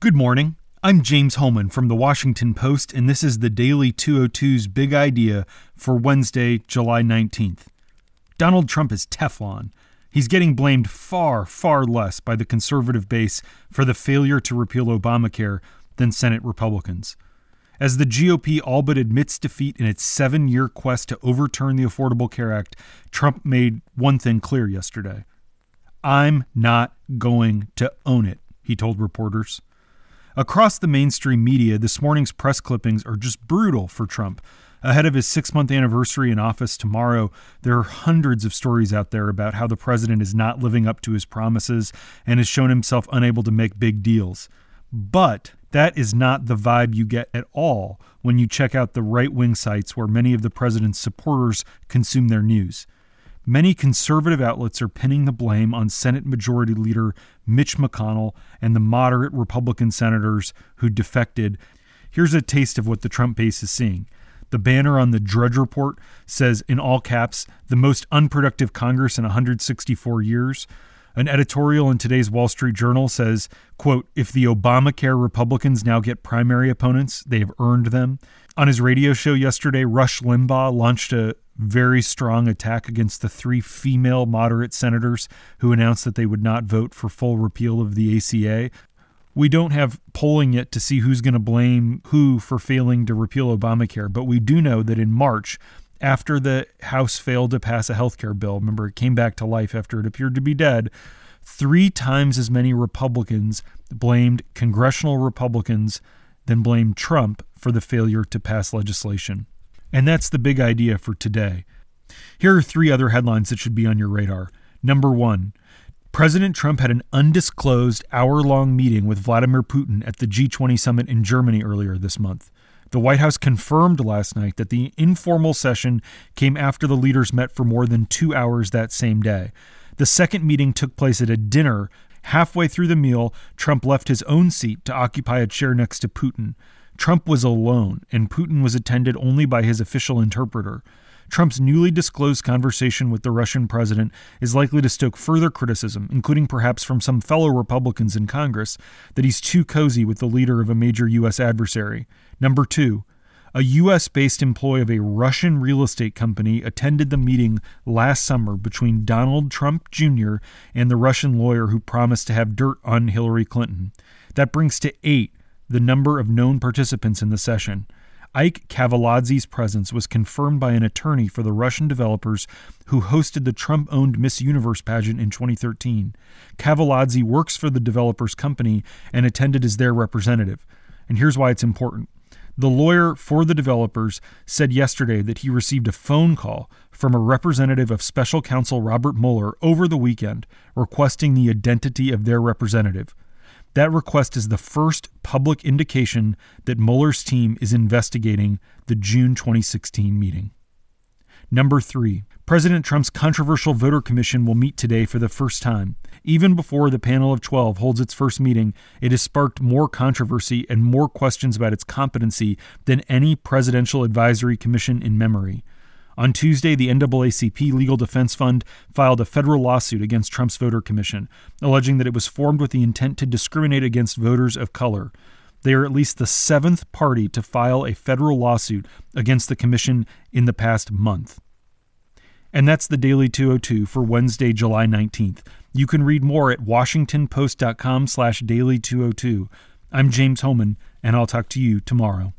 Good morning. I'm James Hohmann from the Washington Post, and this is the Daily 202's big idea for Wednesday, July 19th. Donald Trump is Teflon. He's getting blamed far, far less by the conservative base for the failure to repeal Obamacare than Senate Republicans. As the GOP all but admits defeat in its seven year quest to overturn the Affordable Care Act, Trump made one thing clear yesterday I'm not going to own it, he told reporters. Across the mainstream media, this morning's press clippings are just brutal for Trump. Ahead of his six month anniversary in office tomorrow, there are hundreds of stories out there about how the president is not living up to his promises and has shown himself unable to make big deals. But that is not the vibe you get at all when you check out the right wing sites where many of the president's supporters consume their news. Many conservative outlets are pinning the blame on Senate Majority Leader Mitch McConnell and the moderate Republican senators who defected. Here's a taste of what the Trump base is seeing. The banner on the Drudge Report says, in all caps, the most unproductive Congress in 164 years. An editorial in today's Wall Street Journal says, quote, if the Obamacare Republicans now get primary opponents, they have earned them. On his radio show yesterday, Rush Limbaugh launched a very strong attack against the three female moderate senators who announced that they would not vote for full repeal of the ACA. We don't have polling yet to see who's going to blame who for failing to repeal Obamacare, but we do know that in March, after the House failed to pass a health care bill, remember it came back to life after it appeared to be dead, three times as many Republicans blamed congressional Republicans than blamed Trump for the failure to pass legislation. And that's the big idea for today. Here are three other headlines that should be on your radar. Number one, President Trump had an undisclosed hour long meeting with Vladimir Putin at the G20 summit in Germany earlier this month. The White House confirmed last night that the informal session came after the leaders met for more than two hours that same day. The second meeting took place at a dinner. Halfway through the meal, Trump left his own seat to occupy a chair next to Putin. Trump was alone, and Putin was attended only by his official interpreter. Trump's newly disclosed conversation with the Russian president is likely to stoke further criticism, including perhaps from some fellow Republicans in Congress, that he's too cozy with the leader of a major U.S. adversary. Number two, a U.S. based employee of a Russian real estate company attended the meeting last summer between Donald Trump Jr. and the Russian lawyer who promised to have dirt on Hillary Clinton. That brings to eight the number of known participants in the session. Ike Kaveladze's presence was confirmed by an attorney for the Russian developers who hosted the Trump owned Miss Universe pageant in 2013. Kaveladze works for the developers' company and attended as their representative. And here's why it's important. The lawyer for the developers said yesterday that he received a phone call from a representative of special counsel Robert Mueller over the weekend requesting the identity of their representative. That request is the first public indication that Mueller's team is investigating the June 2016 meeting. Number three, President Trump's controversial voter commission will meet today for the first time. Even before the panel of 12 holds its first meeting, it has sparked more controversy and more questions about its competency than any presidential advisory commission in memory. On Tuesday, the NAACP Legal Defense Fund filed a federal lawsuit against Trump's voter commission, alleging that it was formed with the intent to discriminate against voters of color. They are at least the seventh party to file a federal lawsuit against the commission in the past month. And that's the Daily 202 for Wednesday, July 19th. You can read more at washingtonpost.com slash daily 202. I'm James Hohmann, and I'll talk to you tomorrow.